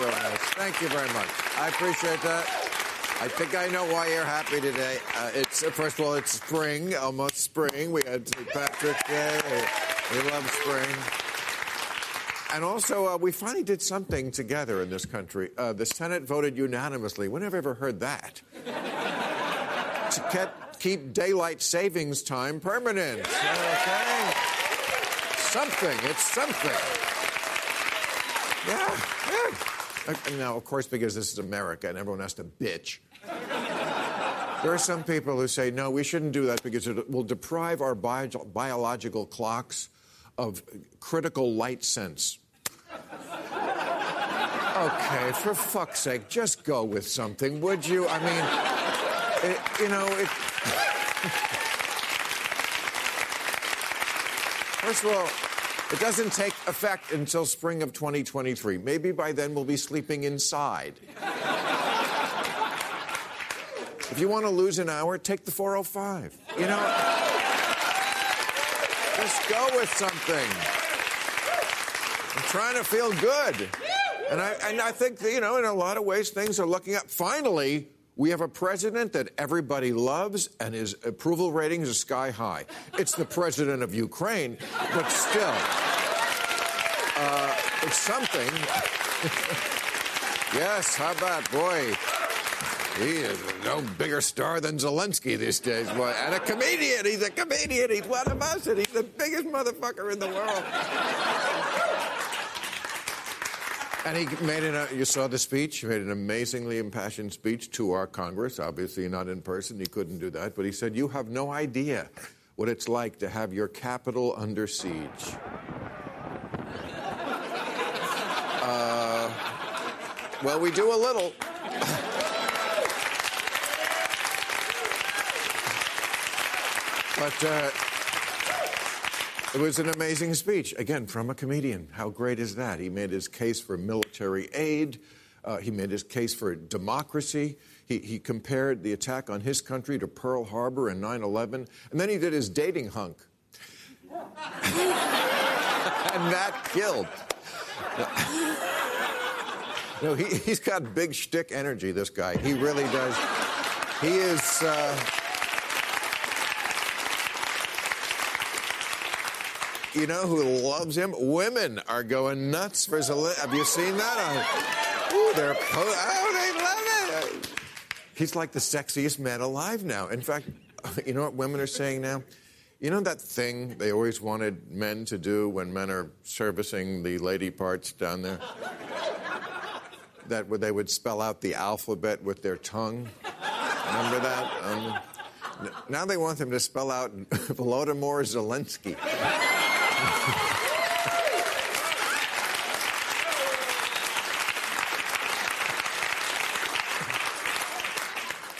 So. Thank you very much. I appreciate that. I think I know why you're happy today. Uh, it's uh, first of all, it's spring, almost spring. We had St. Patrick's Day. We love spring. And also, uh, we finally did something together in this country. Uh, the Senate voted unanimously. When have I ever heard that? to kept, keep daylight savings time permanent. Okay. Something. It's something. Yeah. Uh, Now, of course, because this is America and everyone has to bitch. There are some people who say, no, we shouldn't do that because it will deprive our bio- biological clocks of critical light sense. Okay, for fuck's sake, just go with something, would you? I mean, it, you know, it. First of all, it doesn't take effect until spring of 2023. Maybe by then we'll be sleeping inside. If you want to lose an hour, take the 405. You know, just go with something. I'm trying to feel good. And I, and I think, that, you know, in a lot of ways, things are looking up. Finally, we have a president that everybody loves, and his approval ratings are sky high. It's the president of Ukraine, but still, uh, it's something. yes, how about, boy, he is no bigger star than Zelensky these days, boy. And a comedian. He's a comedian. He's one of us, and he's the biggest motherfucker in the world. And he made an, uh, you saw the speech, he made an amazingly impassioned speech to our Congress. Obviously, not in person, he couldn't do that. But he said, You have no idea what it's like to have your capital under siege. Uh, well, we do a little. But uh, it was an amazing speech, again, from a comedian. How great is that? He made his case for military aid, uh, he made his case for democracy. He, he compared the attack on his country to Pearl Harbor and 9 11. And then he did his dating hunk. and that killed. no, he, he's got big shtick energy, this guy. He really does. He is. Uh, you know who loves him? Women are going nuts for Zelensky. Have you seen that? On, ooh, they're po- oh, they love it. He's like the sexiest man alive now. In fact, you know what women are saying now? You know that thing they always wanted men to do when men are servicing the lady parts down there? that they would spell out the alphabet with their tongue. Remember that? Um, now they want them to spell out Volodymyr Zelensky.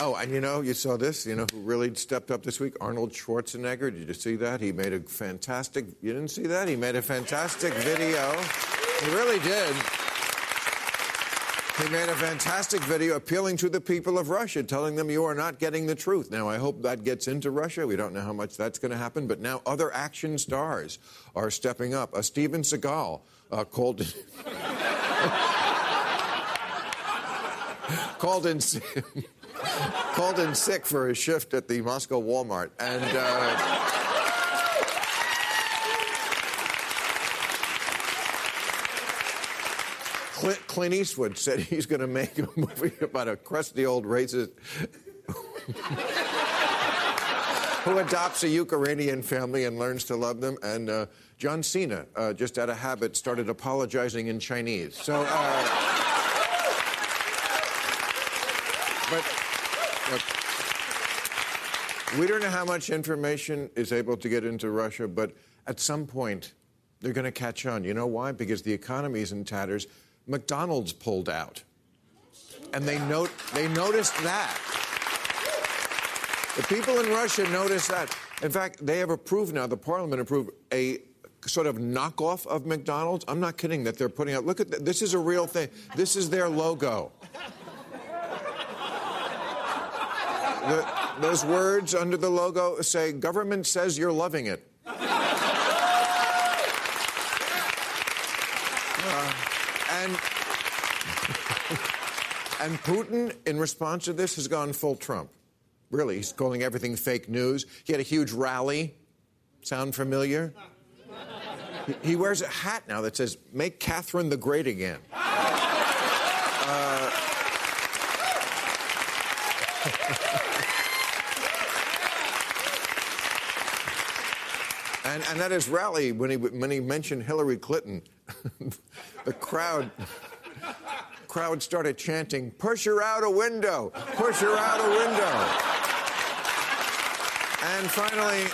Oh, and you know, you saw this. You know who really stepped up this week? Arnold Schwarzenegger. Did you see that? He made a fantastic. You didn't see that? He made a fantastic video. He really did. He made a fantastic video appealing to the people of Russia, telling them you are not getting the truth. Now, I hope that gets into Russia. We don't know how much that's going to happen, but now other action stars are stepping up. A Steven Seagal uh, called. called in called in sick for his shift at the Moscow Walmart, and. Uh, Clint, Clint Eastwood said he's going to make a movie about a crusty old racist who adopts a Ukrainian family and learns to love them. And uh, John Cena, uh, just out of habit, started apologizing in Chinese. So, uh, but look, we don't know how much information is able to get into Russia, but at some point, they're going to catch on. You know why? Because the economy is in tatters. McDonald's pulled out. And they, note, they noticed that. The people in Russia noticed that. In fact, they have approved now, the parliament approved a sort of knockoff of McDonald's. I'm not kidding that they're putting out. Look at th- this is a real thing. This is their logo. The, those words under the logo say, government says you're loving it. And, and Putin, in response to this, has gone full Trump. Really, he's calling everything fake news. He had a huge rally. Sound familiar? He, wears a hat now that says, Make Catherine the Great again. Uh, and, and at his rally, when he, when he mentioned Hillary Clinton, the crowd crowd started chanting, "Push her out a window! Push her out a window!" And finally,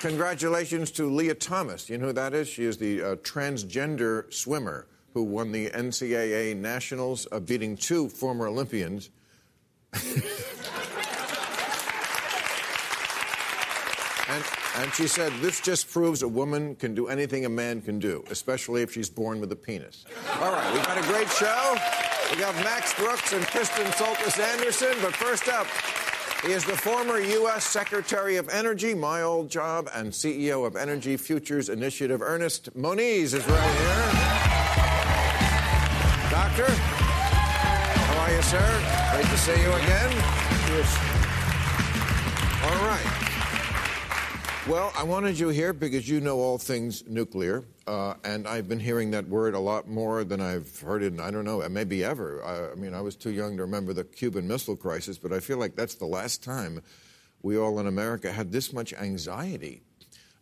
congratulations to Lia Thomas. You know who that is? She is the uh, transgender swimmer who won the NCAA nationals, uh, beating two former Olympians. and she said, This just proves a woman can do anything a man can do, especially if she's born with a penis. All right, we've got a great show. We got Max Brooks and Kristen Soltis Anderson, but first up, he is the former U.S. Secretary of Energy, my old job, and CEO of Energy Futures Initiative. Ernest Moniz is right here. Doctor, how are you, sir? Great to see you again. Yes. All right. Well, I wanted you here because you know all things nuclear, uh, and I've been hearing that word a lot more than I've heard it in, I don't know, maybe ever. I, I, mean, I was too young to remember the Cuban Missile Crisis, but I feel like that's the last time we all in America had this much anxiety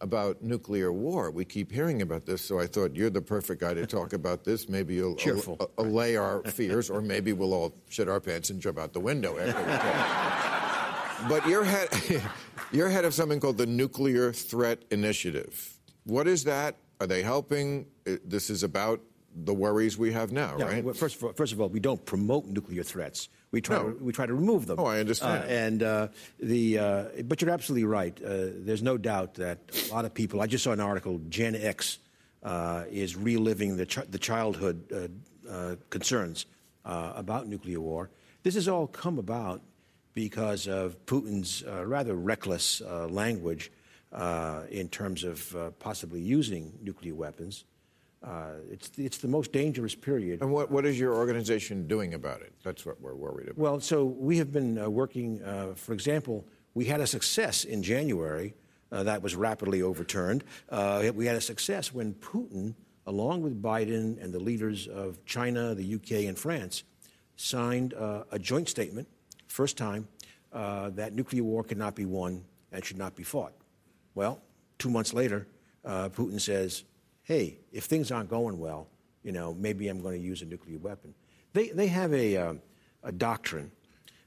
about nuclear war. We keep hearing about this, so I thought you're the perfect guy to talk about this. Maybe you'll al- allay our fears, or maybe we'll all shit our pants and jump out the window after we talk. but you're head. You're head of something called the Nuclear Threat Initiative. What is that? Are they helping? This is about the worries we have now, yeah, right? Well, first, of all, first of all, we don't promote nuclear threats. We try, no. to, we try to remove them. Oh, I understand. Uh, and uh, the, uh, but you're absolutely right. Uh, there's no doubt that a lot of people. I just saw an article. Gen X uh, is reliving the, ch- the childhood uh, concerns about nuclear war. This has all come about because of Putin's uh, rather reckless uh, language uh, in terms of uh, possibly using nuclear weapons. Uh, it's, it's the most dangerous period. And what, what is your organization doing about it? That's what we're worried about. Well, so we have been uh, working, for example, we had a success in January that was rapidly overturned. we had a success when Putin, along with Biden and the leaders of China, the UK, and France, signed a joint statement first time, uh, that nuclear war cannot be won and should not be fought. Well, two months later, uh, Putin says, hey, if things aren't going well, you know, maybe I'm going to use a nuclear weapon. They, they have a, uh, a doctrine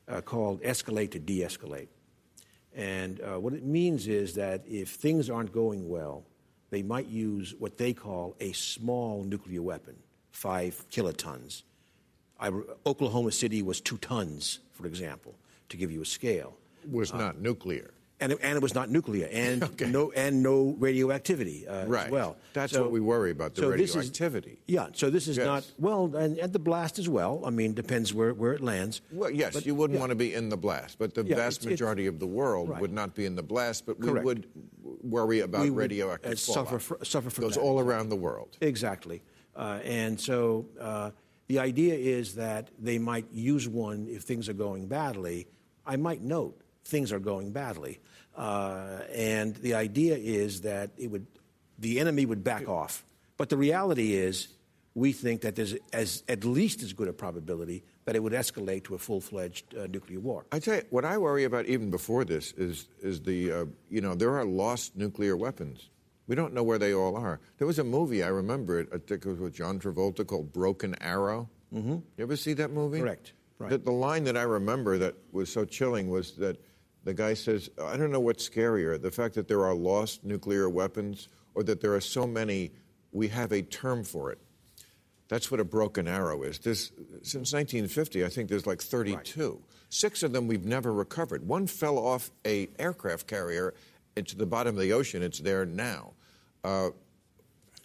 uh, called escalate to de escalate. And uh, what it means is that if things aren't going well, they might use what they call a small nuclear weapon, five kilotons. I, Oklahoma City was two tons, for example, to give you a scale. Was not uh, nuclear. and it, and it was not nuclear, and no and no radioactivity uh, Right. as well. That's what we worry about, the so this is- radioactivity. yeah, so this is Yes. not well, and, and the blast as well. I mean, depends where, where it lands. Well, yes, But, you wouldn't yeah. want to be in the blast, but the Yeah, vast it's- it's- majority of the world right. would not be in the blast, but we Correct. would worry about We would, radioactive uh, suffer fallout. suffer from Goes that, all around the world. Exactly. Uh, and so uh, the idea is that they might use one if things are going badly. I might note things are going badly. Uh, and the idea is that it would, the enemy would back off. But the reality is, we think that there's as, at least as good a probability that it would escalate to a full fledged uh, nuclear war. I tell you, what I worry about even before this is is the uh, you know there are lost nuclear weapons. We don't know where they all are. There was a movie I remember it. I think it was with John Travolta called Broken Arrow. Mm-hmm. You ever see that movie? Correct. Right. The, the line that I remember that was so chilling was that the guy says, "I don't know what's scarier: the fact that there are lost nuclear weapons, or that there are so many. We have a term for it." That's what a broken arrow is. This, since 1950, I think there's like 32. Six of them we've never recovered. One fell off a aircraft carrier into the bottom of the ocean. It's there now. Uh,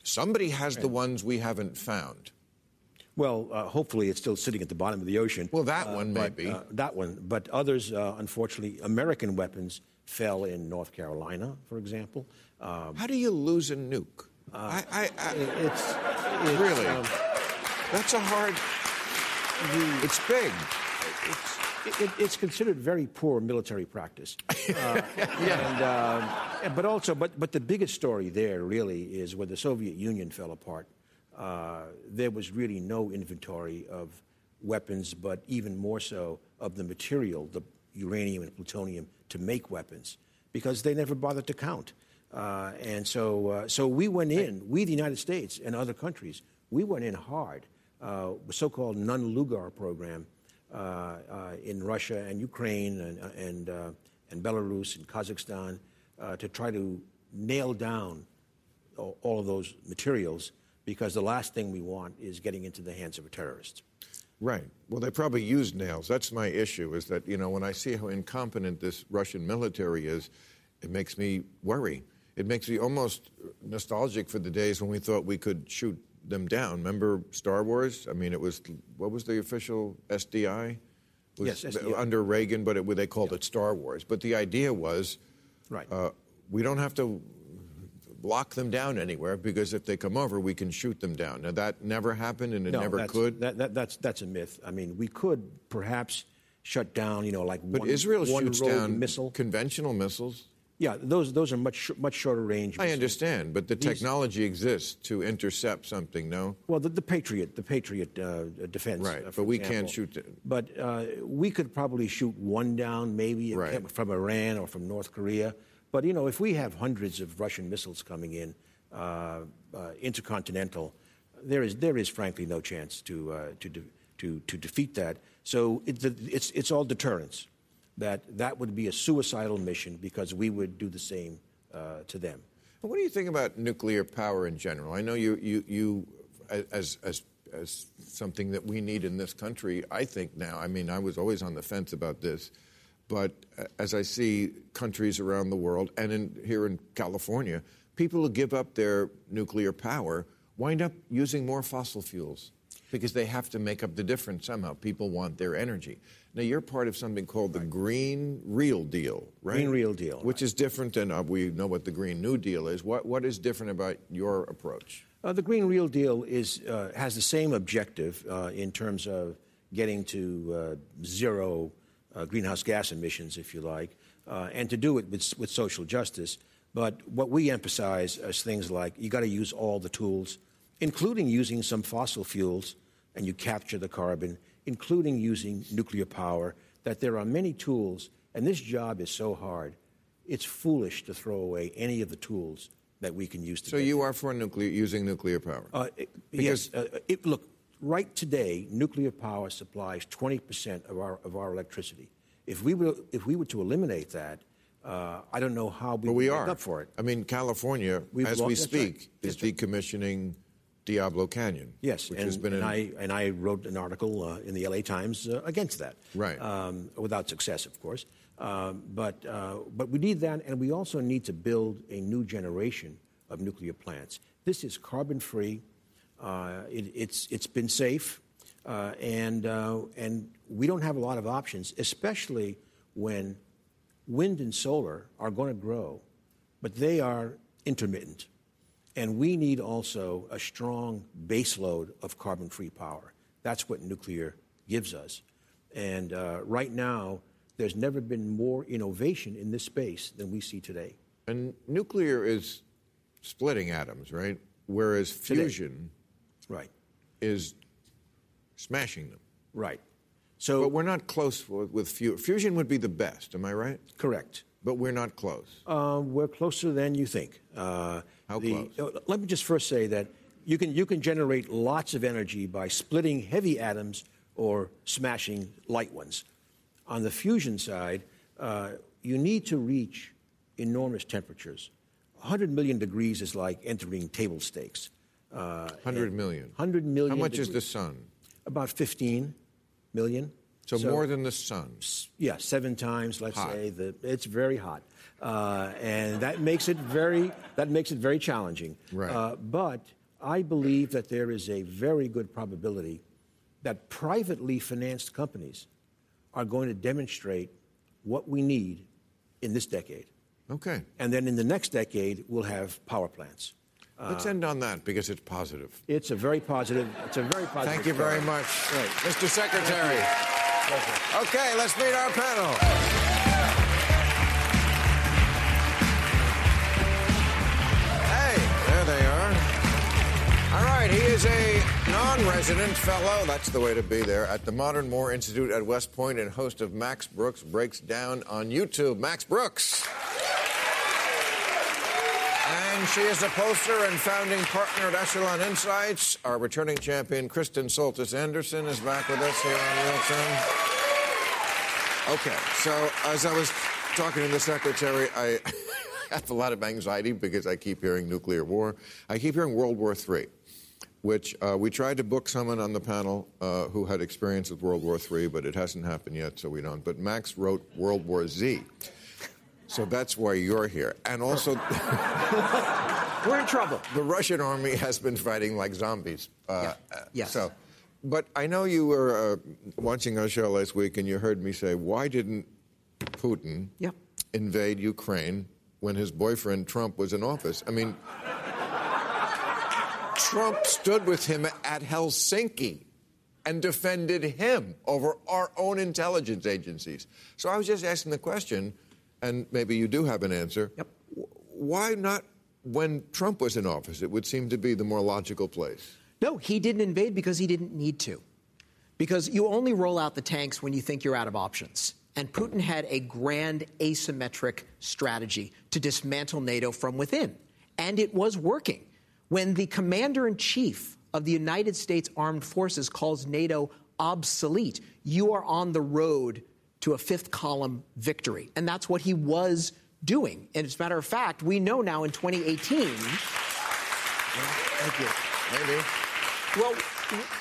somebody has the ones we haven't found. Well, uh, hopefully it's still sitting at the bottom of the ocean. Well, that Uh, one but, maybe. uh, that one, but others, uh, unfortunately, American weapons fell in North Carolina, for example. Um, How do you lose a nuke? I, I, I, it's, it's really, um, that's a hard. It's big. It's, it, it's considered very poor military practice. Uh, and, um, but also, but, but the biggest story there really is when the Soviet Union fell apart. Uh, there was really no inventory of weapons, but even more so of the material, the uranium and plutonium, to make weapons, because they never bothered to count. Uh, and so, uh, so we went in, we, the United States and other countries, we went in hard. Uh, the so-called Nunn-Lugar program uh, uh, in Russia and Ukraine and, and, uh, and Belarus and Kazakhstan uh, to try to nail down all of those materials because the last thing we want is getting into the hands of a terrorist. Right. Well, they probably used nails. That's my issue. Is that you know when I see how incompetent this Russian military is, it makes me worry. It makes me almost nostalgic for the days when we thought we could shoot them down. Remember Star Wars? I mean, it was what was the official SDI? Was Yes, SDI. under Reagan, but it, they called it Star Wars. But the idea was, Right. uh, we don't have to lock them down anywhere because if they come over, we can shoot them down. Now that never happened, and it No, never that's, could. That, that, that's, that's a myth. I mean, we could perhaps shut down, you know, like But one, Israel one shoots down missile. conventional missiles. Yeah, those, those are much, much shorter range. I understand, but the These- technology exists to intercept something. No, Well, the, the Patriot, the Patriot uh, defense. Right, uh, for but we can't shoot the- But uh, we could probably shoot one down, maybe Right. from Iran or from North Korea. But you know, if we have hundreds of Russian missiles coming in, uh, uh, intercontinental, there is there is frankly no chance to uh, to, de- to to defeat that. So it, the, it's it's all deterrence. That that would be a suicidal mission because we would do the same uh, to them. what do you think about nuclear power in general? I know you, you, you, as, as, as something that we need in this country. I think now. I mean, I was always on the fence about this, but uh, as I see countries around the world and in, here in California, people who give up their nuclear power wind up using more fossil fuels because they have to make up the difference somehow. People want their energy. Now, you're part of something called the Green Real Deal, right? Green Real Deal, Which is different than uh, we know what the Green New Deal is. What, what is different about your approach? Uh, the Green Real Deal is, uh, has the same objective uh, in terms of getting to uh, zero uh, greenhouse gas emissions, if you like, uh, and to do it with, with social justice. But what we emphasize is things like you got to use all the tools, including using some fossil fuels, and you capture the carbon, including using nuclear power, that there are many tools, and this job is so hard, it's foolish to throw away any of the tools that we can use to do. So today. you are for nuclear, using nuclear power? Uh, it- Because- yes. Uh, it, look, right today, nuclear power supplies 20% of our, of our electricity. If we, were, if we were to eliminate that, uh, I don't know how we but we are. up for it. I mean, California, We've as we speak, right. is right. decommissioning Diablo Canyon. Yes, which and, has been and an- I, and I wrote an article uh, in the LA Times uh, against that. Right. Um, without success, of course. Um, but, uh, but we need that, and we also need to build a new generation of nuclear plants. This is carbon free, uh, it, it's, it's been safe, uh, and, uh, and we don't have a lot of options, especially when wind and solar are going to grow, but they are intermittent. And we need also a strong baseload of carbon free power. That's what nuclear gives us. And uh, right now, there's never been more innovation in this space than we see today. And nuclear is splitting atoms, right? Whereas fusion right. is smashing them. Right. So, but we're not close with, with fusion. Fusion would be the best, am I right? Correct. But we're not close. Uh, we're closer than you think. Uh, How the, close? Uh, let me just first say that you can, you can generate lots of energy by splitting heavy atoms or smashing light ones. On the fusion side, uh, you need to reach enormous temperatures. 100 million degrees is like entering table stakes. Uh, 100 million. 100 million. How much degrees. is the sun? About 15 million. So, so, more than the sun. Yeah, seven times. Let's hot. say the, it's very hot, uh, and that makes it very that makes it very challenging. Right. Uh, but I believe that there is a very good probability that privately financed companies are going to demonstrate what we need in this decade. Okay. And then in the next decade, we'll have power plants. Let's uh, end on that because it's positive. It's a very positive. It's a very positive. Thank you story. very much, right. Mr. Secretary. Okay, let's meet our panel. Hey, there they are. All right, he is a non-resident fellow, that's the way to be there, at the Modern War Institute at West Point and host of Max Brooks Breaks Down on YouTube. Max Brooks. And she is a pollster and founding partner at Echelon Insights. Our returning champion, Kristen Soltis Anderson, is back with us here on Time. Okay, so as I was talking to the secretary, I have a lot of anxiety because I keep hearing nuclear war. I keep hearing World War III, which uh, we tried to book someone on the panel uh, who had experience with World War III, but it hasn't happened yet, so we don't. But Max wrote World War Z. So that's why you're here. And also, we're in trouble. The Russian army has been fighting like zombies. Uh, yeah. Yes. So but I know you were uh, watching our show last week and you heard me say, why didn't Putin yeah. invade Ukraine when his boyfriend Trump was in office? I mean, Trump stood with him at Helsinki and defended him over our own intelligence agencies. So I was just asking the question, and maybe you do have an answer. Yep. Why not when Trump was in office? It would seem to be the more logical place. No, he didn't invade because he didn't need to. Because you only roll out the tanks when you think you're out of options. And Putin had a grand asymmetric strategy to dismantle NATO from within. And it was working. When the commander in chief of the United States Armed Forces calls NATO obsolete, you are on the road to a fifth column victory. And that's what he was doing. And as a matter of fact, we know now in 2018. Well, thank you. Maybe. Well,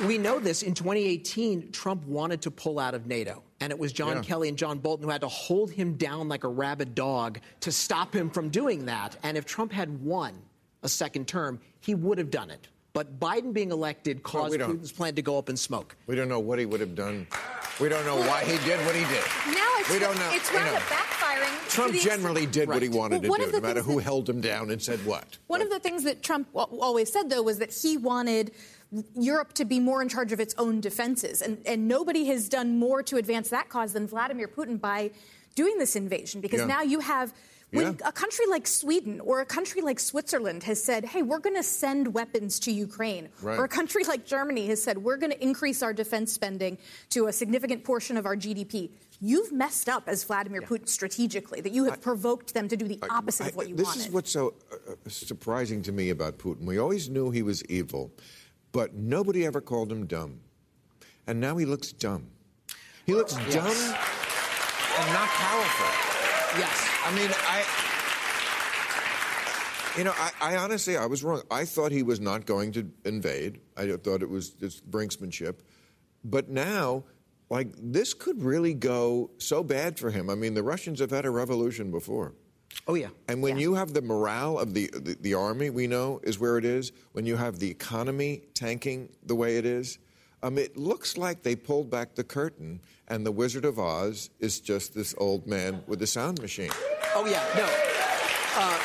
we know this. In 2018, Trump wanted to pull out of NATO. And it was John yeah. Kelly and John Bolton who had to hold him down like a rabid dog to stop him from doing that. And if Trump had won a second term, he would have done it. But Biden being elected caused well, Putin's plan to go up in smoke. We don't know what he would have done. We don't know why he did what he did. Now it's, we don't know. It's wound up backfiring. Trump generally did right. what he wanted well, to do, no matter who that, held him down and said what. One of the things that Trump always said, though, was that he wanted Europe to be more in charge of its own defenses. And, and nobody has done more to advance that cause than Vladimir Putin by doing this invasion, because yeah. now you have. When yeah. a country like Sweden or a country like Switzerland has said, hey, we're going to send weapons to Ukraine, right. or a country like Germany has said, we're going to increase our defense spending to a significant portion of our GDP, you've messed up as Vladimir yeah. Putin strategically, that you have I, provoked them to do the opposite I, of what you this wanted. This is what's so uh, surprising to me about Putin. We always knew he was evil. But nobody ever called him dumb. And now he looks dumb. He looks yes. dumb and not powerful. Yes. I mean, I. You know, I, I, honestly, I was wrong. I thought he was not going to invade. I thought it was just brinksmanship. But now, like this could really go so bad for him. I mean, the Russians have had a revolution before. Oh, yeah. And when Yeah. you have the morale of the, the the army, we know is where it is. When you have the economy tanking the way it is, um, it looks like they pulled back the curtain, and the Wizard of Oz is just this old man with a sound machine. Oh, yeah, no. Uh,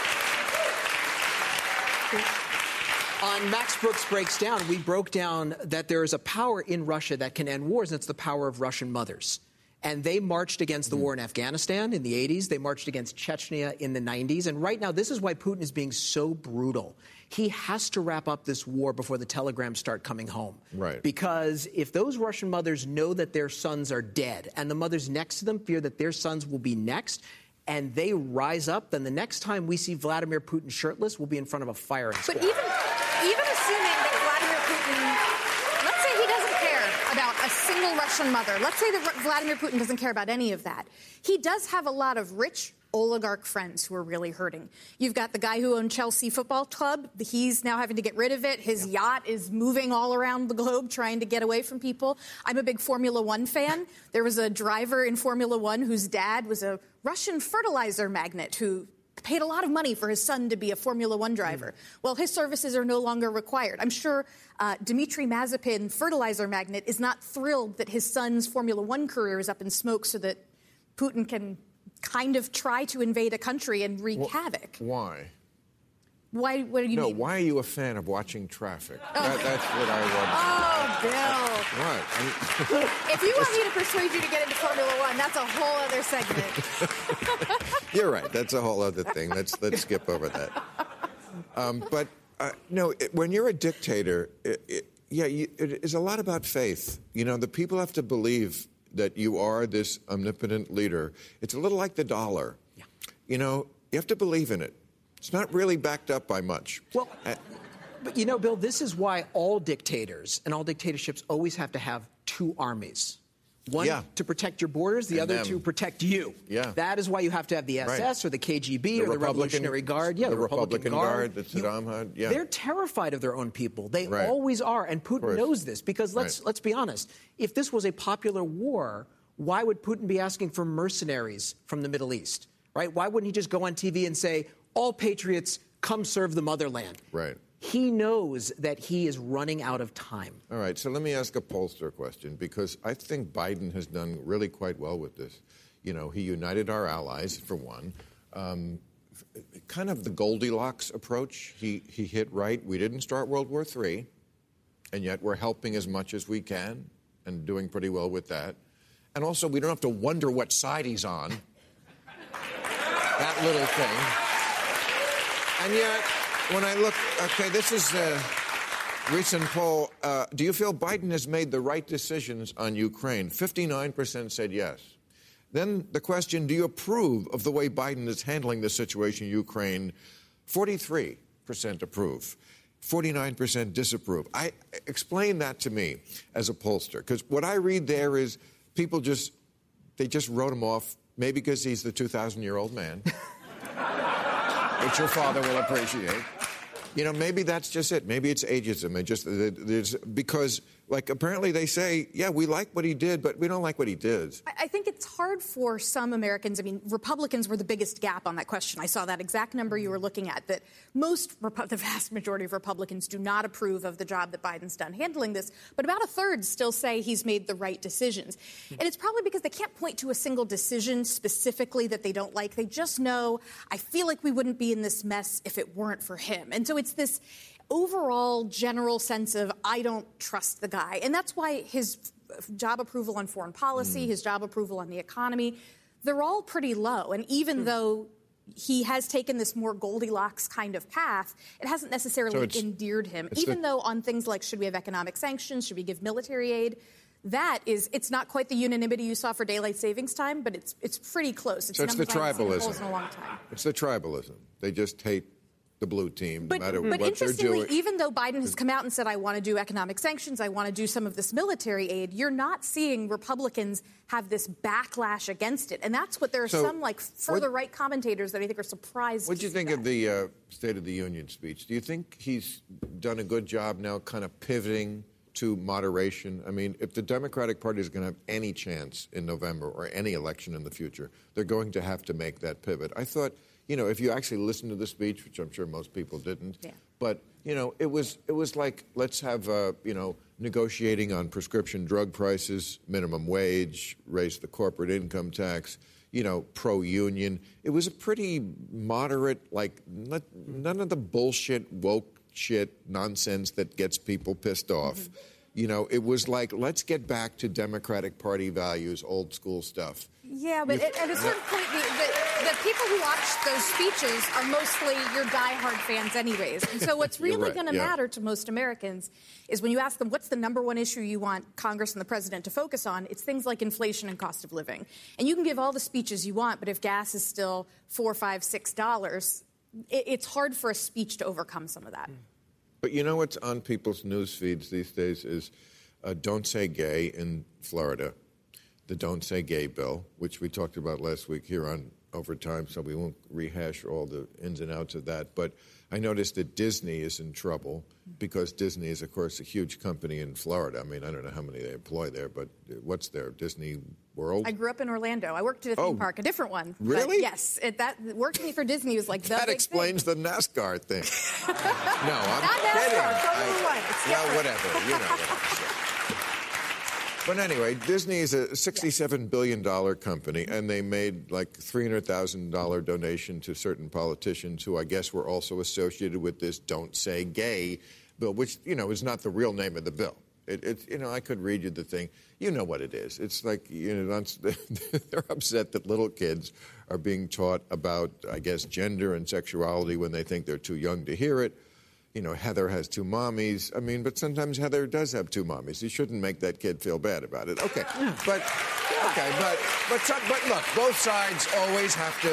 on Max Brooks Breaks Down, we broke down that there is a power in Russia that can end wars, and it's the power of Russian mothers. And they marched against the war in Afghanistan in the 80s. They marched against Chechnya in the 90s. And right now, this is why Putin is being so brutal. He has to wrap up this war before the telegrams start coming home. Right. Because if those Russian mothers know that their sons are dead, and the mothers next to them fear that their sons will be next, and they rise up, then the next time we see Vladimir Putin shirtless, we'll be in front of a firing But even even assuming that Vladimir Putin, let's say he doesn't care about a single Russian mother. Let's say that Vladimir Putin doesn't care about any of that. He does have a lot of rich oligarch friends who are really hurting. You've got the guy who owned Chelsea Football Club. He's now having to get rid of it. His yacht is moving all around the globe trying to get away from people. I'm a big Formula One fan. There was a driver in Formula One whose dad was a Russian fertilizer magnate who paid a lot of money for his son to be a Formula One driver. Well, his services are no longer required. I'm sure uh, Dmitry Mazepin, fertilizer magnate, is not thrilled that his son's Formula One career is up in smoke so that Putin can kind of try to invade a country and wreak havoc. Why? Why? What do you No, mean? why are you a fan of watching traffic? That, that's what I want. Oh, Bill. Right. If you want me to persuade you to get into Formula One, that's a whole other segment. You're right. That's a whole other thing. Let's let's skip over that. Um, but uh, no, it, when you're a dictator, it, it, yeah, you, it is a lot about faith. You know, the people have to believe that you are this omnipotent leader. It's a little like the dollar. Yeah. You know, you have to believe in it. It's not really backed up by much. Well, Uh, But you know, Bill, this is why all dictators and all dictatorships always have to have two armies. One Yeah. to protect your borders, the And other them. to protect you. Yeah. That is why you have to have the SS Right. or the KGB The or the Republican- Revolutionary Guard. Yeah, the the, Republican, Republican Guard that Saddam had, yeah. They're terrified of their own people. They Right. always are, and Putin knows this because let's Right. let's be honest. If this was a popular war, why would Putin be asking for mercenaries from the Middle East? Right? Why wouldn't he just go on TV and say, "All patriots, come serve the motherland"? Right. He knows that he is running out of time. All right, so let me ask a pollster question because I think Biden has done really quite well with this. You know, he united our allies, for one. Um, kind of the Goldilocks approach, he, he hit right. We didn't start World War III, and yet we're helping as much as we can and doing pretty well with that. And also, we don't have to wonder what side he's on. that little thing. And yet, when I look, okay, this is a recent poll. Uh, do you feel Biden has made the right decisions on Ukraine? 59% said yes. Then the question, do you approve of the way Biden is handling the situation in Ukraine? 43% approve. 49% disapprove. I explain that to me as a pollster because what I read there is people just they just wrote him off maybe because he's the 2000 year old man which your father will appreciate. You know, maybe that's just it. Maybe it's ageism. It just there's because, like, apparently they say, yeah, we like what he did, but we don't like what he did. I- think it's hard for some Americans. I mean, Republicans were the biggest gap on that question. I saw that exact number you were mm-hmm. looking at. That most, the vast majority of Republicans do not approve of the job that Biden's done handling this, but about a third still say he's made the right decisions. Mm-hmm. And it's probably because they can't point to a single decision specifically that they don't like. They just know, I feel like we wouldn't be in this mess if it weren't for him. And so it's this overall general sense of I don't trust the guy. And that's why his job approval on foreign policy, mm. his job approval on the economy, they're all pretty low. And even though he has taken this more Goldilocks kind of path, it hasn't necessarily So endeared him. Even the- though on things like should we have economic sanctions, should we give military aid, that is, it's not quite the unanimity you saw for daylight savings time, but it's it's pretty close. It's So it's the numbers I haven't seen in polls tribalism. in a long time. It's the tribalism. They just hate the blue team, But, no matter but what they're interestingly, doing. even though Biden has come out and said, I want to do economic sanctions, I want to do some of this military aid, you're not seeing Republicans have this backlash against it. And that's what there are So some like further what- right commentators that I think are surprised. What do you think that. of the uh, State of the Union speech? Do you think he's done a good job now, kind of pivoting to moderation. I mean, if the Democratic Party is going to have any chance in November or any election in the future, they're going to have to make that pivot. I thought, you know, if you actually listen to the speech, which I'm sure most people didn't, Yeah. but you know, it was it was like let's have uh, you know negotiating on prescription drug prices, minimum wage, raise the corporate income tax, you know, pro union. It was a pretty moderate, like not, none of the bullshit woke shit nonsense that gets people pissed off. You know, it was like let's get back to Democratic Party values, old school stuff. Yeah, but at, at a certain point, the, the, the people who watch those speeches are mostly your diehard fans, anyways. And so, what's really right, going to yeah. matter to most Americans is when you ask them, what's the number one issue you want Congress and the president to focus on? It's things like inflation and cost of living. And you can give all the speeches you want, but if gas is still four, five, six dollars, it's hard for a speech to overcome some of that. But you know what's on people's news feeds these days is uh, Don't Say Gay in Florida, the Don't Say Gay bill, which we talked about last week here on Overtime, so we won't rehash all the ins and outs of that. But I noticed that Disney is in trouble because Disney is, of course, a huge company in Florida. I mean, I don't know how many they employ there, but what's there? Disney World? I grew up in Orlando. I worked at a theme Oh. park, a different one. Really? yes. It, that working for Disney was like the that explains thing. the NASCAR thing. no, I'm Not NASCAR, kidding. One. It's well, whatever. You know what I'm saying. But anyway, Disney is a $67 billion company, and they made like $300,000 donation to certain politicians who I guess were also associated with this Don't Say Gay bill, which, you know, is not the real name of the bill. It, it's you know, I could read you the thing. You know what it is. It's like, you know, they're upset that little kids are being taught about, I guess, gender and sexuality when they think they're too young to hear it you know, Heather has two mommies. I mean, but sometimes Heather does have two mommies. You shouldn't make that kid feel bad about it. Okay, but okay, but but but look, both sides always have to.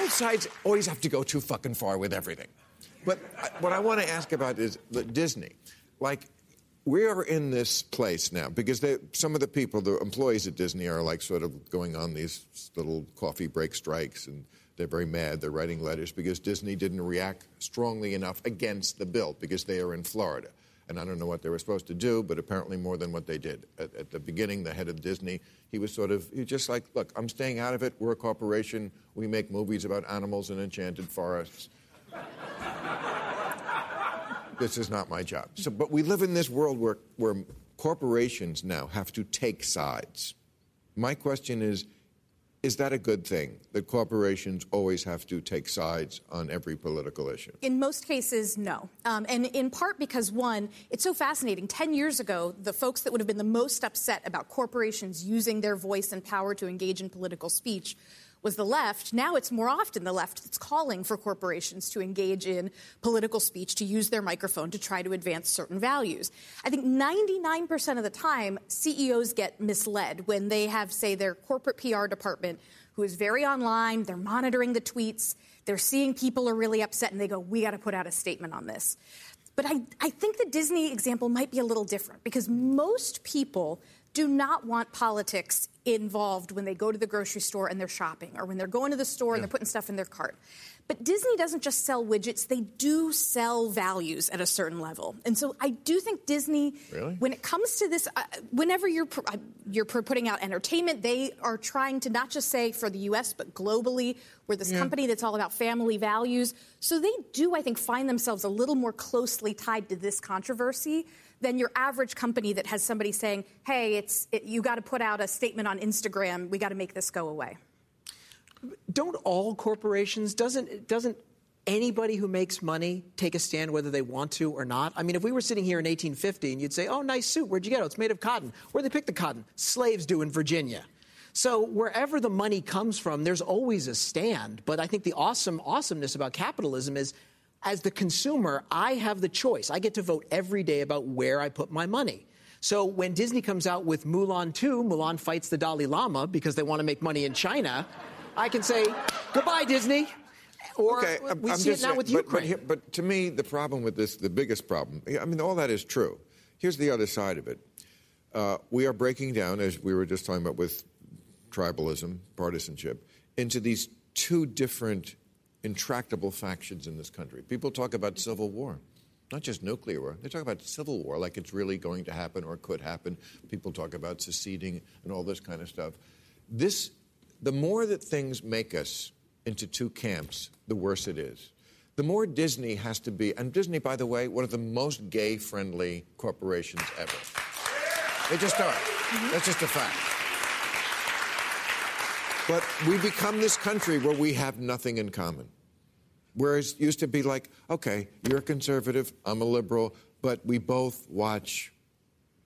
Both sides always have to go too fucking far with everything. But I- what I want to ask about is Disney, like. We are in this place now because they, some of the people, the employees at Disney, are like sort of going on these little coffee break strikes, and they're very mad. They're writing letters because Disney didn't react strongly enough against the bill because they are in Florida. And I don't know what they were supposed to do, but apparently more than what they did. At, at the beginning, the head of Disney, he was sort of, he just like, look, I'm staying out of it. We're a corporation. We make movies about animals and enchanted forests. this is not my job. So, but we live in this world where, where corporations now have to take sides. My question is is that a good thing that corporations always have to take sides on every political issue? In most cases, no. Um, and in part because, one, it's so fascinating. Ten years ago, the folks that would have been the most upset about corporations using their voice and power to engage in political speech was the left. Now it's more often the left that's calling for corporations to engage in political speech, to use their microphone to try to advance certain values. I think 99% of the time, CEOs get misled when they have, say, their corporate PR department who is very online, they're monitoring the tweets, they're seeing people are really upset, and they go, We got to put out a statement on this. But I, I think the Disney example might be a little different because most people do not want politics involved when they go to the grocery store and they're shopping or when they're going to the store and they're putting stuff in their cart. But Disney doesn't just sell widgets, they do sell values at a certain level. And so I do think Disney, Really? when it comes to this, uh, whenever you're, pr- uh, you're pr- putting out entertainment, they are trying to not just say for the US, but globally, we're this company that's all about family values. So they do, I think, find themselves a little more closely tied to this controversy than your average company that has somebody saying, hey, it's, it, you got to put out a statement on Instagram, we got to make this go away. don't all corporations doesn't doesn't anybody who makes money take a stand whether they want to or not? I mean, if we were sitting here in 1850 and you'd say, "Oh, nice suit. Where'd you get it? It's made of cotton." Where'd they pick the cotton? Slaves do in Virginia. So wherever the money comes from, there's always a stand. But I think the awesome awesomeness about capitalism is as the consumer, I have the choice. I get to vote every day about where I put my money. So when Disney comes out with Mulan 2, Mulan fights the Dalai Lama because they want to make money in China, I can say, goodbye, Disney. Or Okay, we I'm see it now saying- with but, Ukraine. But, here- but to me, the problem with this, the biggest problem, I mean, all that is true. Here's the other side of it. Uh, we are breaking down, as we were just talking about with tribalism, partisanship, into these two different intractable factions in this country. People talk about civil war. not just nuclear war. They talk about civil war, like it's really going to happen or could happen. People talk about seceding and all this kind of stuff. This, the more that things make us into two camps, the worse it is. The more Disney has to be, and Disney, by the way, one of the most gay-friendly corporations ever. They just are. That's just a fact. But we become this country where we have nothing in common. Whereas it used to be like, okay, you're a conservative, I'm a liberal, but we both watch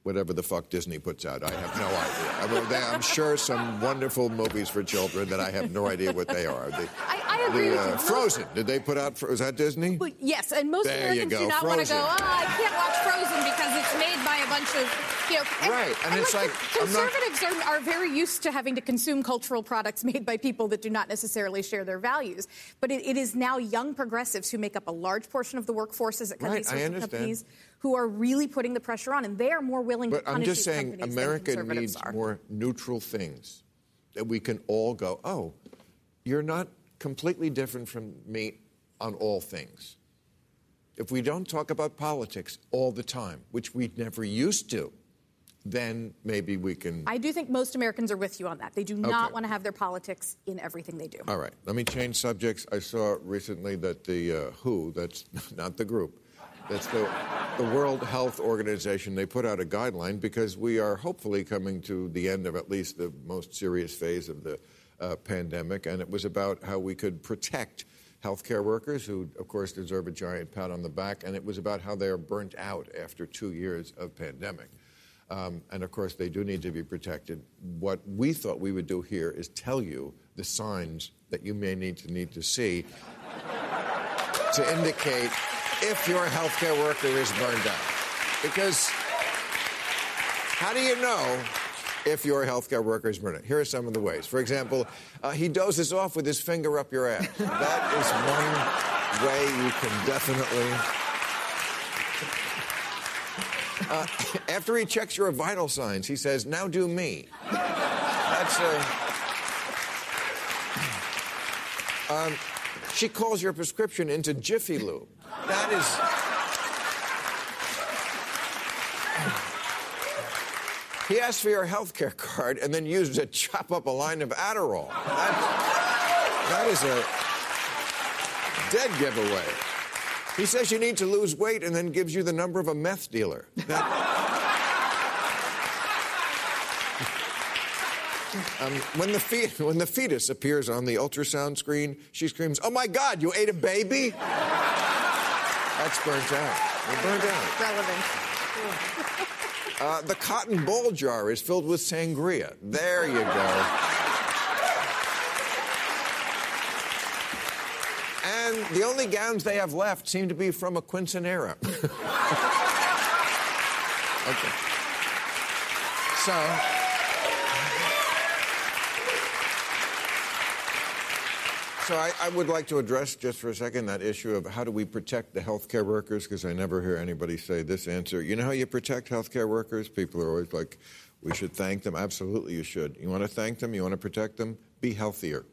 whatever the fuck Disney puts out. I have no idea. I they, I'm sure some wonderful movies for children that I have no idea what they are. The, I, I agree the, uh. Frozen. Did they put out? Was that Disney? But yes, and most There Americans do not want to go. Oh, I can't watch Frozen because it's made by a bunch of you know. Right, and it's like, not- conservatives are, are very used to having to consume cultural products made by people that do not necessarily share their values. But it, it is now young progressives who make up a large portion of the workforces at Right, these I sorts of understand. companies who are really putting the pressure on, and they are more willing to But to I'm just saying, America needs are. more neutral things that we can all go, oh, you're not completely different from me on all things. If we don't talk about politics all the time, which we never used to, then maybe we can. I do think most Americans are with you on that. They do not Okay. want to have their politics in everything they do. All right, let me change subjects. I saw recently that the uh, WHO, that's not the group, that's the, the World Health Organization, they put out a guideline because we are hopefully coming to the end of at least the most serious phase of the uh, pandemic, and it was about how we could protect healthcare workers who, of course, deserve a giant pat on the back, and it was about how they are burnt out after two years of pandemic. Um, and of course, they do need to be protected. What we thought we would do here is tell you the signs that you may need to need to see to indicate if your healthcare worker is burned out. Because how do you know if your healthcare worker is burned? Here are some of the ways. For example, uh, he dozes off with his finger up your ass. That is one way you can definitely. Uh, after he checks your vital signs, he says, "Now do me." That's uh, um, she calls your prescription into Jiffy Lube. That is. He asks for your health care card and then uses it to chop up a line of Adderall. That, that is a dead giveaway. He says you need to lose weight and then gives you the number of a meth dealer. That- Um, when, the fe- when the fetus appears on the ultrasound screen, she screams, Oh my God, you ate a baby? That's burnt out. You're burnt out. Relevant. Uh, the cotton ball jar is filled with sangria. There you go. And the only gowns they have left seem to be from a quinceanera. okay. So. So I, I would like to address just for a second that issue of how do we protect the healthcare workers? Because I never hear anybody say this answer. You know how you protect healthcare workers? People are always like, we should thank them. Absolutely, you should. You want to thank them? You want to protect them? Be healthier.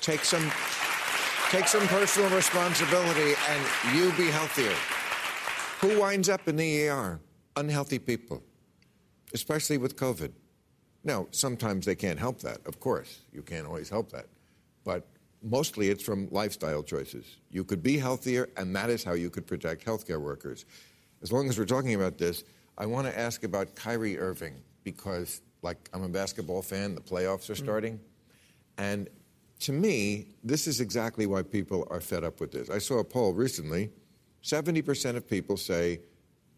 Take some, take some personal responsibility, and you be healthier. Who winds up in the ER? Unhealthy people, especially with COVID. Now, sometimes they can't help that, of course. You can't always help that. But mostly it's from lifestyle choices. You could be healthier, and that is how you could protect healthcare workers. As long as we're talking about this, I want to ask about Kyrie Irving because, like, I'm a basketball fan, the playoffs are mm. starting. And to me, this is exactly why people are fed up with this. I saw a poll recently 70% of people say,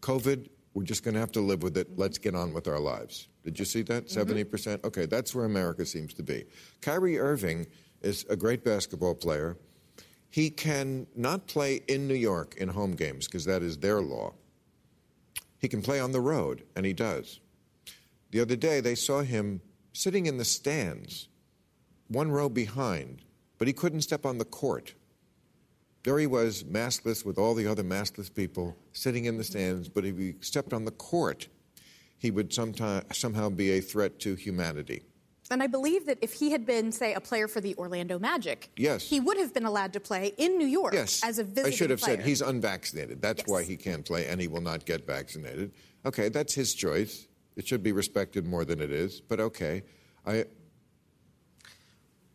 COVID, we're just going to have to live with it. Mm-hmm. Let's get on with our lives. Did you see that? Mm-hmm. 70%? Okay, that's where America seems to be. Kyrie Irving is a great basketball player. He can not play in New York in home games because that is their law. He can play on the road, and he does. The other day, they saw him sitting in the stands, one row behind, but he couldn't step on the court. There he was, maskless, with all the other maskless people sitting in the stands, but if he stepped on the court, he would sometime, somehow be a threat to humanity. And I believe that if he had been, say, a player for the Orlando Magic, Yes. he would have been allowed to play in New York Yes. as a visiting I should have player. said he's unvaccinated. That's Yes. why he can't play, and he will not get vaccinated. Okay, that's his choice. It should be respected more than it is, but okay. I,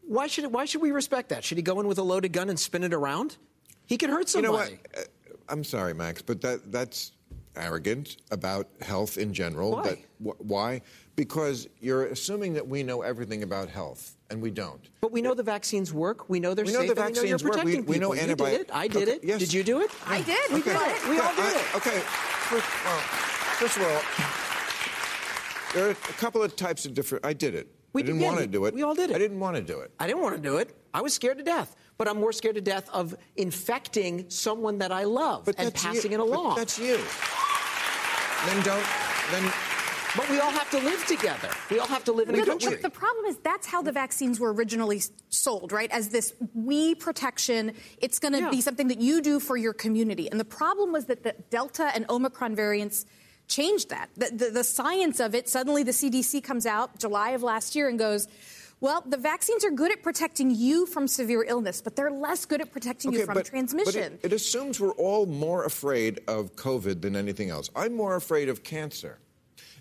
Why should, why should we respect that? Should he go in with a loaded gun and spin it around? He could hurt somebody. you know what? Uh, I'm sorry, Max, but that that's arrogant about health in general. Why? That, wh- why? Because you're assuming that we know everything about health, and we don't. But we know the vaccines work. We know they're We know safe. the and we know you're vaccines work. We- protecting we know people. You did it. I did it. yes. Did you do it? I did. We Okay. did it. We all I- did it. Okay. First, well, first of all, there are a couple of types of different. I did it. We I didn't did. want to do it. We all did it. I didn't want to do it. I didn't want to do it. I was scared to death. But I'm more scared to death of infecting someone that I love and passing you. it But along. that's you. Then don't. Then But we all have to live together. We all have to live in a country. The, the problem is that's how the vaccines were originally sold, right? As this we protection. It's going to Yeah. be something that you do for your community. And the problem was that the Delta and Omicron variants changed that. The, the, the science of it, suddenly the CDC comes out July of last year and goes, well, the vaccines are good at protecting you from severe illness, but they're less good at protecting you from but, transmission. But it, it assumes we're all more afraid of COVID than anything else. I'm more afraid of cancer.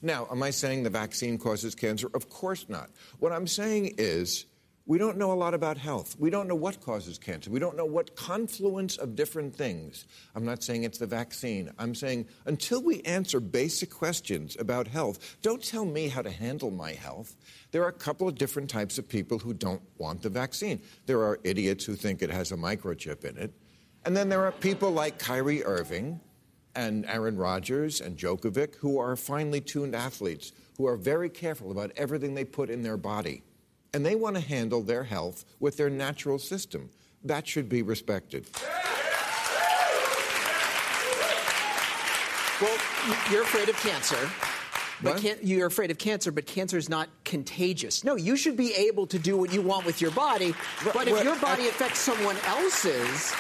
Now, am I saying the vaccine causes cancer? Of course not. What I'm saying is we don't know a lot about health. We don't know what causes cancer. We don't know what confluence of different things. I'm not saying it's the vaccine. I'm saying until we answer basic questions about health, don't tell me how to handle my health. There are a couple of different types of people who don't want the vaccine. There are idiots who think it has a microchip in it. And then there are people like Kyrie Irving and Aaron Rodgers and Djokovic who are finely tuned athletes who are very careful about everything they put in their body. And they want to handle their health with their natural system. That should be respected. Well, you're afraid of cancer. But can, you're afraid of cancer, but cancer is not contagious. No, you should be able to do what you want with your body. But if Well, your body I- affects someone else's,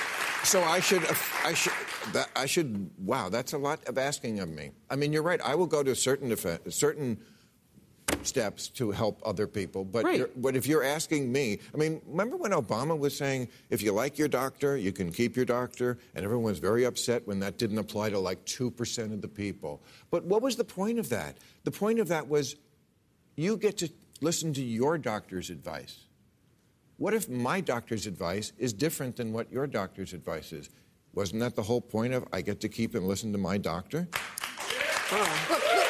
So I should, I should, that, I should. Wow, that's a lot of asking of me. I mean, you're right. I will go to certain defe- certain steps to help other people, but Right. you're, but if you're asking me, I mean, remember when Obama was saying, if you like your doctor, you can keep your doctor, and everyone was very upset when that didn't apply to like two percent of the people. But what was the point of that? The point of that was, you get to listen to your doctor's advice. What if my doctor's advice is different than what your doctor's advice is? Wasn't that the whole point of I get to keep and listen to my doctor? Look, the,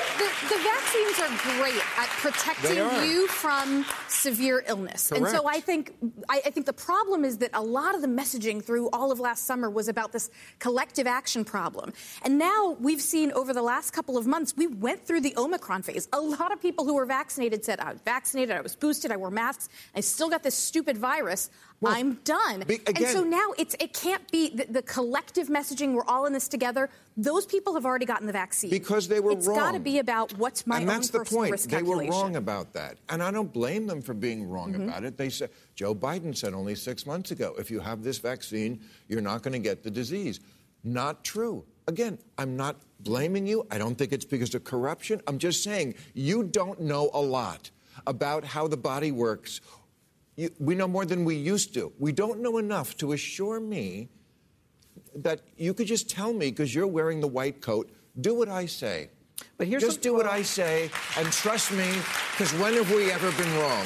the, vaccines are great at protecting you from severe illness. And so I think I, I think the problem is that a lot of the messaging through all of last summer was about this collective action problem. And now we've seen over the last couple of months, we went through the Omicron phase. A lot of people who were vaccinated said, I was vaccinated, I was boosted, I wore masks, I still got this stupid virus. Well, I'm done. be- and so now it's it can't be the, the collective messaging, we're all in this together. Those people have already gotten the vaccine. Because they were It's wrong. It's got to be about what's my and own that's the point. They were wrong about that, and I don't blame them for being wrong Mm-hmm. about it. They said Joe Biden said only six months ago, if you have this vaccine, you're not going to get the disease. Not true. Again, I'm not blaming you. I don't think it's because of corruption. I'm just saying you don't know a lot about how the body works. You, we know more than we used to. We don't know enough to assure me that you could just tell me because you're wearing the white coat, do what I say. But here's just do what I say and trust me, because when have we ever been wrong?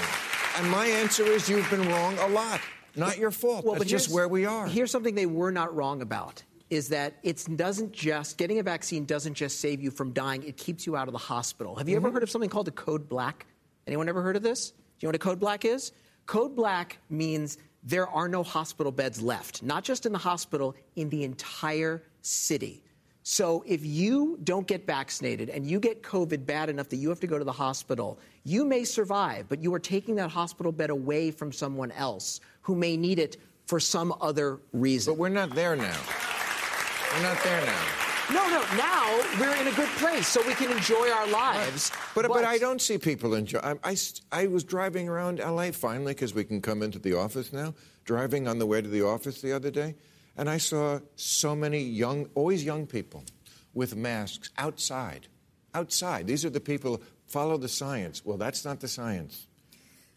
And my answer is you've been wrong a lot. Not your fault. Well, That's but just where we are. Here's something they were not wrong about is that it doesn't just getting a vaccine doesn't just save you from dying it keeps you out of the hospital have you Mm-hmm. ever heard of something called a code black anyone ever heard of this do you know what a code black is code black means there are no hospital beds left not just in the hospital in the entire city so if you don't get vaccinated and you get COVID bad enough that you have to go to the hospital, you may survive, but you are taking that hospital bed away from someone else who may need it for some other reason. but we're not there now. We're not there now. No, no, now we're in a good place so we can enjoy our lives. But, but, I don't see people enjoy. I, I, I was driving around LA finally because we can come into the office now. Driving on the way to the office the other day, and I saw so many young, always young people, with masks outside. Outside. These are the people follow the science. Well, that's not the science.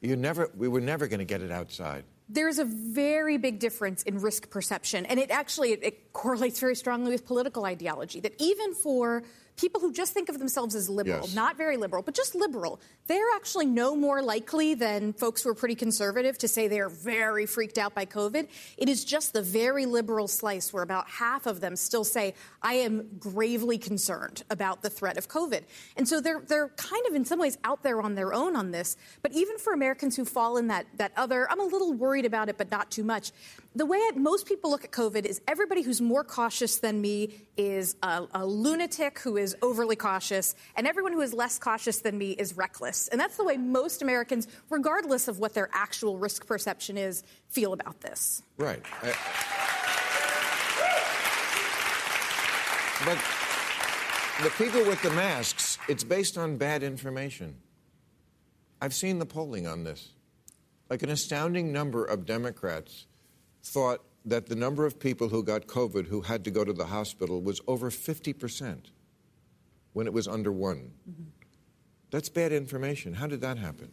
You never, we were never going to get it outside. There's a very big difference in risk perception, and it actually it, it correlates very strongly with political ideology. That even for people who just think of themselves as liberal, Yes. not very liberal, but just liberal, they're actually no more likely than folks who are pretty conservative to say they are very freaked out by COVID. It is just the very liberal slice where about half of them still say, I am gravely concerned about the threat of COVID. And so they're, they're kind of in some ways out there on their own on this. But even for Americans who fall in that, that other, I'm a little worried about it, but not too much. The way most people look at COVID is everybody who's more cautious than me is a, a lunatic who is overly cautious, and everyone who is less cautious than me is reckless. And that's the way most Americans, regardless of what their actual risk perception is, feel about this. Right. I- but the people with the masks, it's based on bad information. I've seen the polling on this. Like an astounding number of Democrats thought that the number of people who got COVID who had to go to the hospital was over 50% when it was under one. That's bad information. How did that happen?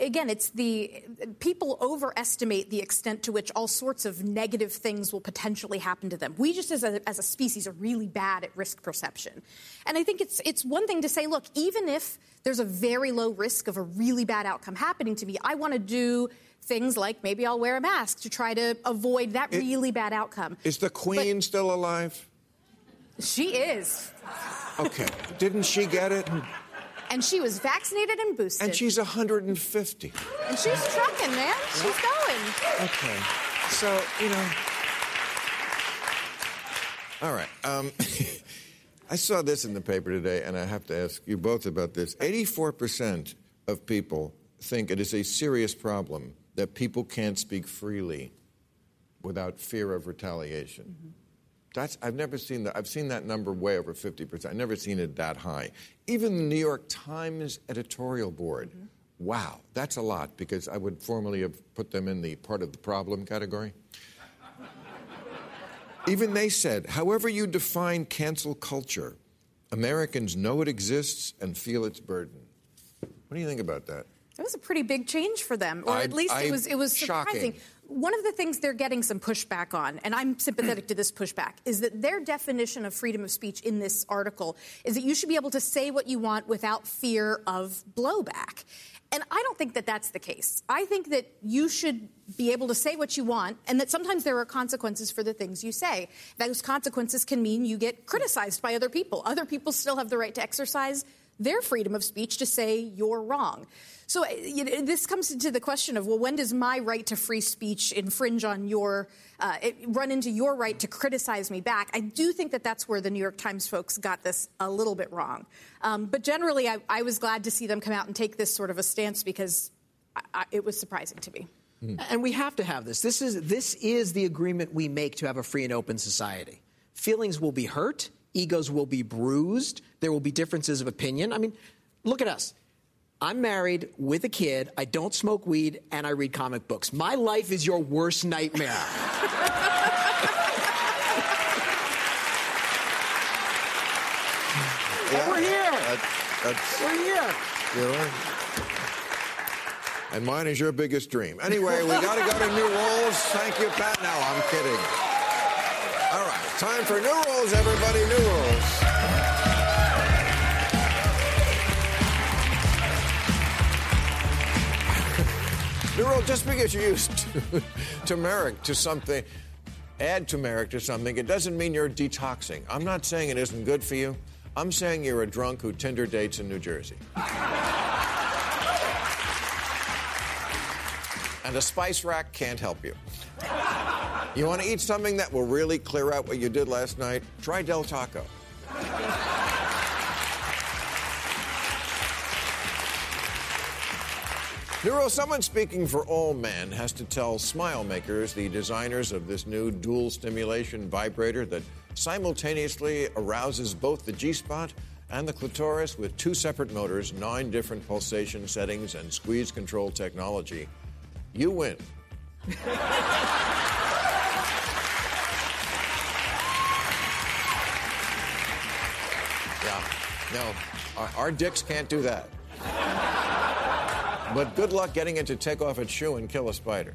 Again, it's the people overestimate the extent to which all sorts of negative things will potentially happen to them. We just, as a, as a species, are really bad at risk perception. And I think it's, it's one thing to say, look, even if there's a very low risk of a really bad outcome happening to me, I want to do things like maybe I'll wear a mask to try to avoid that It- really bad outcome. Is the Queen still alive? She is. Okay. Didn't she get it? And she was vaccinated and boosted. And she's 150. And she's trucking, man. She's going. Okay. So, you know. All right. Um, I saw this in the paper today, and I have to ask you both about this. 84% of people think it is a serious problem that people can't speak freely without fear of retaliation. That's, I've never seen that. I've seen that number way over 50%. I've never seen it that high. Even the New York Times editorial board. Mm-hmm. Wow, that's a lot because I would formerly have put them in the part of the problem category. Even they said, however you define cancel culture, Americans know it exists and feel its burden. What do you think about that? That was a pretty big change for them, or I- at least I- it was. It was surprising. shocking. One of the things they're getting some pushback on, and I'm sympathetic to this pushback, is that their definition of freedom of speech in this article is that you should be able to say what you want without fear of blowback. And I don't think that that's the case. I think that you should be able to say what you want, and that sometimes there are consequences for the things you say. Those consequences can mean you get criticized by other people. Other people still have the right to exercise their freedom of speech to say you're wrong. So uh, you know, this comes into the question of well, when does my right to free speech infringe on your, uh, run into your right to criticize me back? I do think that that's where the New York Times folks got this a little bit wrong. Um, but generally, I, I was glad to see them come out and take this sort of a stance because I, I, it was surprising to me. And we have to have this. This is this is the agreement we make to have a free and open society. Feelings will be hurt, egos will be bruised, there will be differences of opinion. I mean, look at us. I'm married with a kid, I don't smoke weed, and I read comic books. My life is your worst nightmare. And we're here. That's, We're here. you know, and mine is your biggest dream. Anyway, we got to go to new rules. Thank you, Pat. No, I'm kidding. Time for new rules, everybody. New rules. New rule: just because you use turmeric to something, add turmeric to something, it doesn't mean you're detoxing. I'm not saying it isn't good for you. I'm saying you're a drunk who Tinder dates in New Jersey. and a spice rack can't help you. You want to eat something that will really clear out what you did last night? Try Del Taco. Nero, someone speaking for all men has to tell smile makers, the designers of this new dual stimulation vibrator that simultaneously arouses both the G spot and the clitoris with two separate motors, nine different pulsation settings, and squeeze control technology. You win. Yeah, no, our, our dicks can't do that. But good luck getting it to take off its shoe and kill a spider.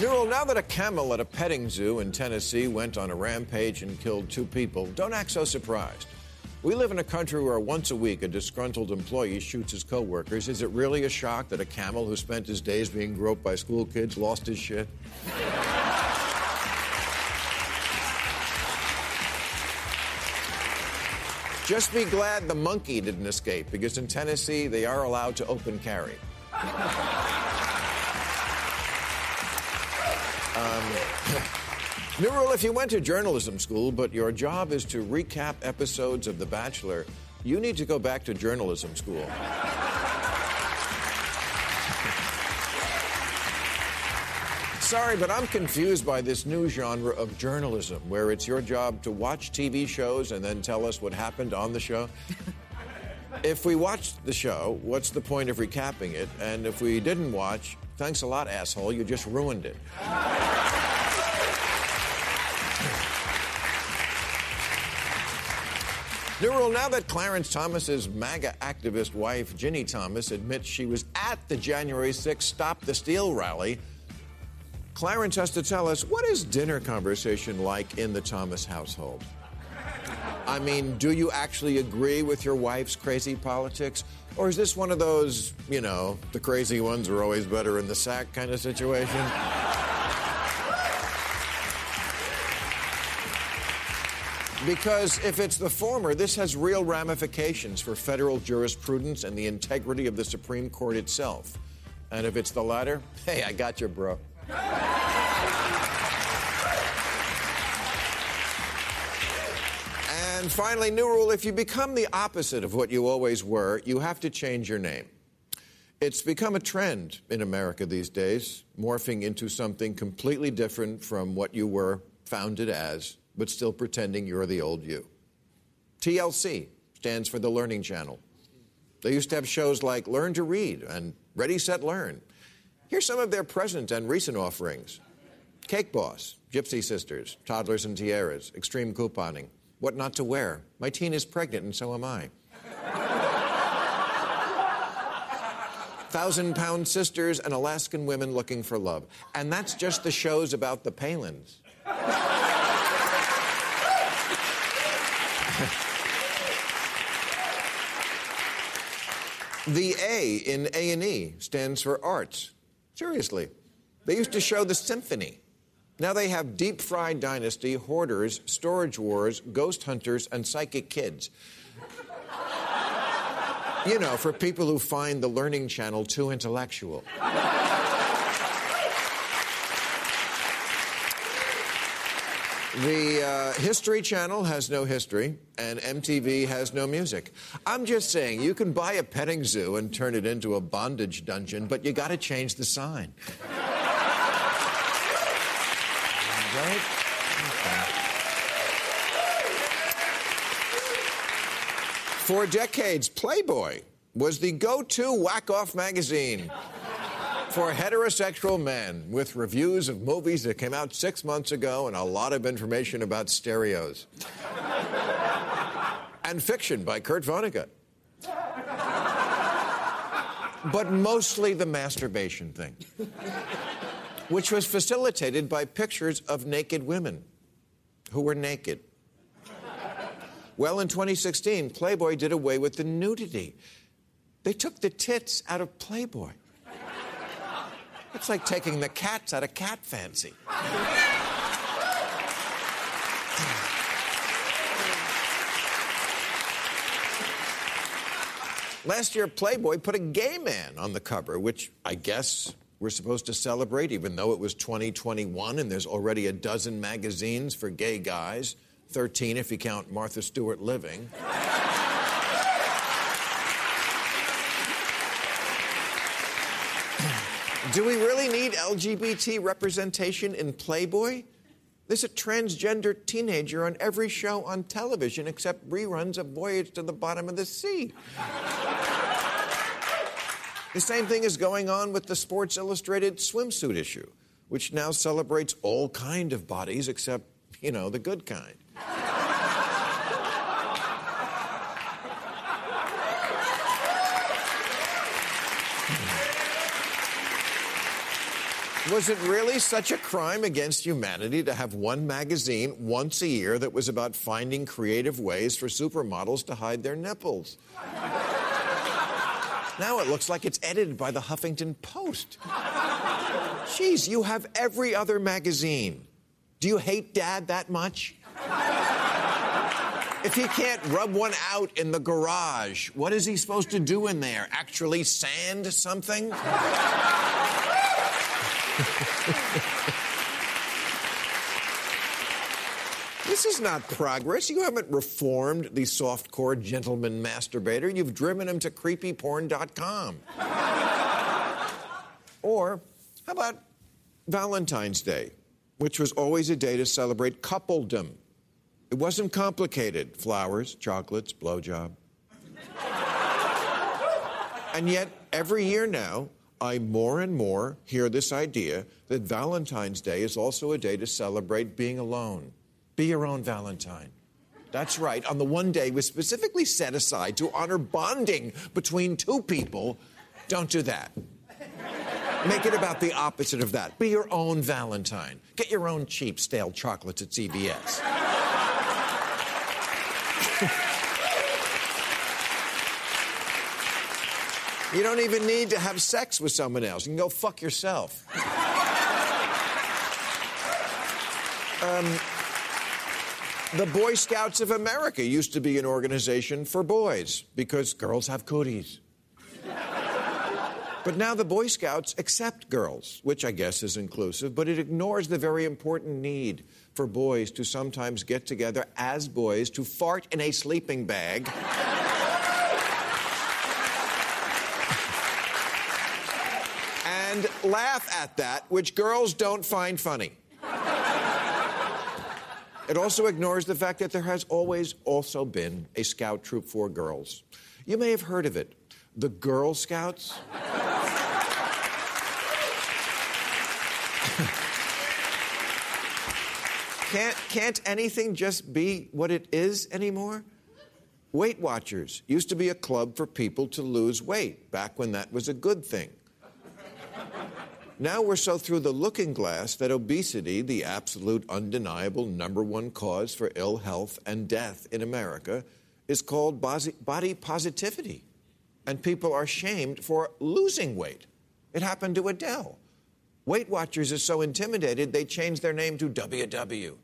Newell, now that a camel at a petting zoo in Tennessee went on a rampage and killed two people, don't act so surprised. We live in a country where once a week a disgruntled employee shoots his coworkers. Is it really a shock that a camel who spent his days being groped by school kids lost his shit? Just be glad the monkey didn't escape, because in Tennessee they are allowed to open carry. Um, new rule if you went to journalism school, but your job is to recap episodes of The Bachelor, you need to go back to journalism school. Sorry, but I'm confused by this new genre of journalism where it's your job to watch TV shows and then tell us what happened on the show. if we watched the show, what's the point of recapping it? And if we didn't watch, thanks a lot, asshole, you just ruined it. New rule now that Clarence Thomas's MAGA activist wife, Ginny Thomas, admits she was at the January 6th Stop the Steal rally, Clarence has to tell us what is dinner conversation like in the Thomas household? I mean, do you actually agree with your wife's crazy politics? Or is this one of those, you know, the crazy ones are always better in the sack kind of situation? Because if it's the former, this has real ramifications for federal jurisprudence and the integrity of the Supreme Court itself. And if it's the latter, hey, I got you, bro. And finally, new rule if you become the opposite of what you always were, you have to change your name. It's become a trend in America these days, morphing into something completely different from what you were founded as but still pretending you're the old you. TLC stands for the Learning Channel. They used to have shows like Learn to Read and Ready, Set, Learn. Here's some of their present and recent offerings Cake Boss, Gypsy Sisters, Toddlers and Tiaras, Extreme Couponing, What Not to Wear, My Teen is Pregnant and So Am I. Thousand Pound Sisters and Alaskan Women Looking for Love. And that's just the shows about the Palins. The A in A&E stands for arts. Seriously. They used to show the symphony. Now they have Deep Fried Dynasty, Hoarders, Storage Wars, Ghost Hunters, and Psychic Kids. you know, for people who find the Learning Channel too intellectual. The uh, History Channel has no history, and MTV has no music. I'm just saying, you can buy a petting zoo and turn it into a bondage dungeon, but you got to change the sign. right? For decades, Playboy was the go to whack off magazine for heterosexual men with reviews of movies that came out six months ago and a lot of information about stereos. and fiction by Kurt Vonnegut. but mostly the masturbation thing, which was facilitated by pictures of naked women who were naked. Well, in 2016, Playboy did away with the nudity. They took the tits out of Playboy. It's like taking the cats out of cat fancy. Last year, Playboy put a gay man on the cover, which I guess we're supposed to celebrate, even though it was 2021 and there's already a dozen magazines for gay guys, 13 if you count Martha Stewart Living. Do we really need LGBT representation in Playboy? There's a transgender teenager on every show on television except reruns of Voyage to the Bottom of the Sea. the same thing is going on with the Sports Illustrated swimsuit issue, which now celebrates all kind of bodies except, you know, the good kind. Was it really such a crime against humanity to have one magazine once a year that was about finding creative ways for supermodels to hide their nipples? now it looks like it's edited by the Huffington Post. Jeez, you have every other magazine. Do you hate dad that much? If he can't rub one out in the garage, what is he supposed to do in there? Actually sand something? This is not progress. You haven't reformed the softcore gentleman masturbator. You've driven him to creepyporn.com. or how about Valentine's Day, which was always a day to celebrate coupledom? It wasn't complicated flowers, chocolates, blowjob. and yet, every year now, I more and more hear this idea that Valentine's Day is also a day to celebrate being alone. Be your own Valentine. That's right. On the one day was specifically set aside to honor bonding between two people. Don't do that. Make it about the opposite of that. Be your own Valentine. Get your own cheap, stale chocolates at CVS. You don't even need to have sex with someone else. You can go fuck yourself. um, the Boy Scouts of America used to be an organization for boys because girls have cooties. But now the Boy Scouts accept girls, which I guess is inclusive, but it ignores the very important need for boys to sometimes get together as boys to fart in a sleeping bag. and laugh at that, which girls don't find funny. It also ignores the fact that there has always also been a scout troop for girls. You may have heard of it the Girl Scouts. can't, can't anything just be what it is anymore? Weight Watchers used to be a club for people to lose weight back when that was a good thing. Now we're so through the looking glass that obesity, the absolute undeniable number one cause for ill health and death in America, is called body positivity. And people are shamed for losing weight. It happened to Adele. Weight Watchers are so intimidated they changed their name to WW.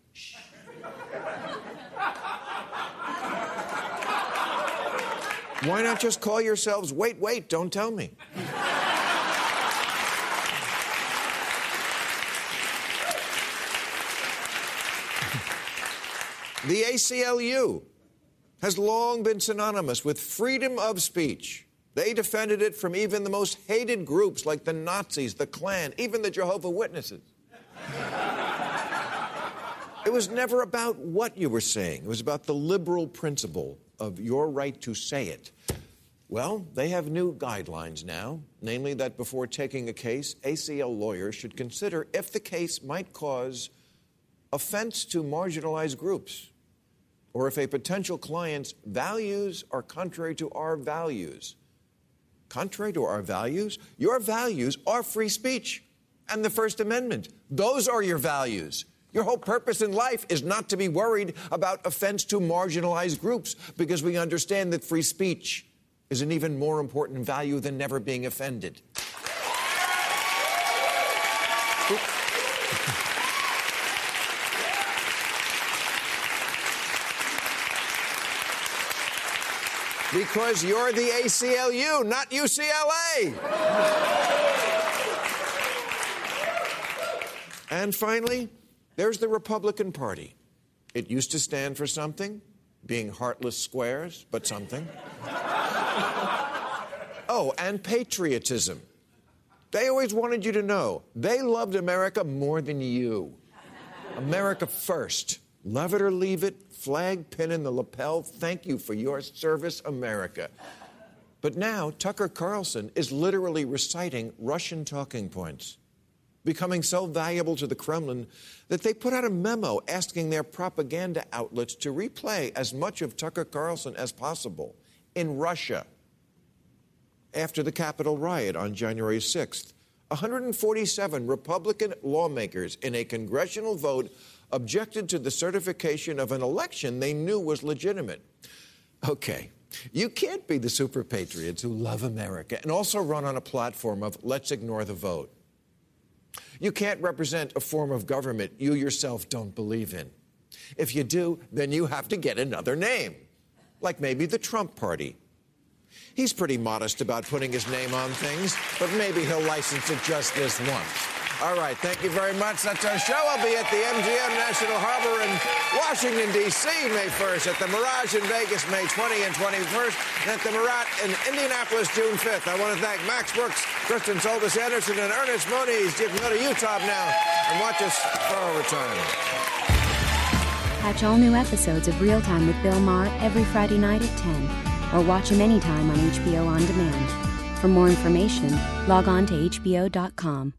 Why not just call yourselves Wait, Wait, Don't Tell Me? The ACLU has long been synonymous with freedom of speech. They defended it from even the most hated groups like the Nazis, the Klan, even the Jehovah Witnesses. it was never about what you were saying. It was about the liberal principle of your right to say it. Well, they have new guidelines now, namely that before taking a case, ACL lawyers should consider if the case might cause offense to marginalized groups or if a potential client's values are contrary to our values. Contrary to our values? Your values are free speech and the First Amendment. Those are your values. Your whole purpose in life is not to be worried about offense to marginalized groups because we understand that free speech is an even more important value than never being offended. Because you're the ACLU, not UCLA. and finally, there's the Republican Party. It used to stand for something, being heartless squares, but something. oh, and patriotism. They always wanted you to know they loved America more than you. America first. Love it or leave it, flag pin in the lapel. Thank you for your service, America. But now, Tucker Carlson is literally reciting Russian talking points, becoming so valuable to the Kremlin that they put out a memo asking their propaganda outlets to replay as much of Tucker Carlson as possible in Russia. After the Capitol riot on January 6th, 147 Republican lawmakers in a congressional vote objected to the certification of an election they knew was legitimate. Okay, you can't be the super patriots who love America and also run on a platform of let's ignore the vote. You can't represent a form of government you yourself don't believe in. If you do, then you have to get another name, like maybe the Trump Party. He's pretty modest about putting his name on things, but maybe he'll license it just this once. All right, thank you very much. That's our show. I'll be at the MGM National Harbor in Washington, D.C. May 1st, at the Mirage in Vegas May 20 and 21st, and at the Murat in Indianapolis June 5th. I want to thank Max Brooks, Kristen Soltis Anderson, and Ernest Moniz. You can go to YouTube now and watch us for overtime. Catch all new episodes of Real Time with Bill Maher every Friday night at 10, or watch him anytime on HBO On Demand. For more information, log on to HBO.com.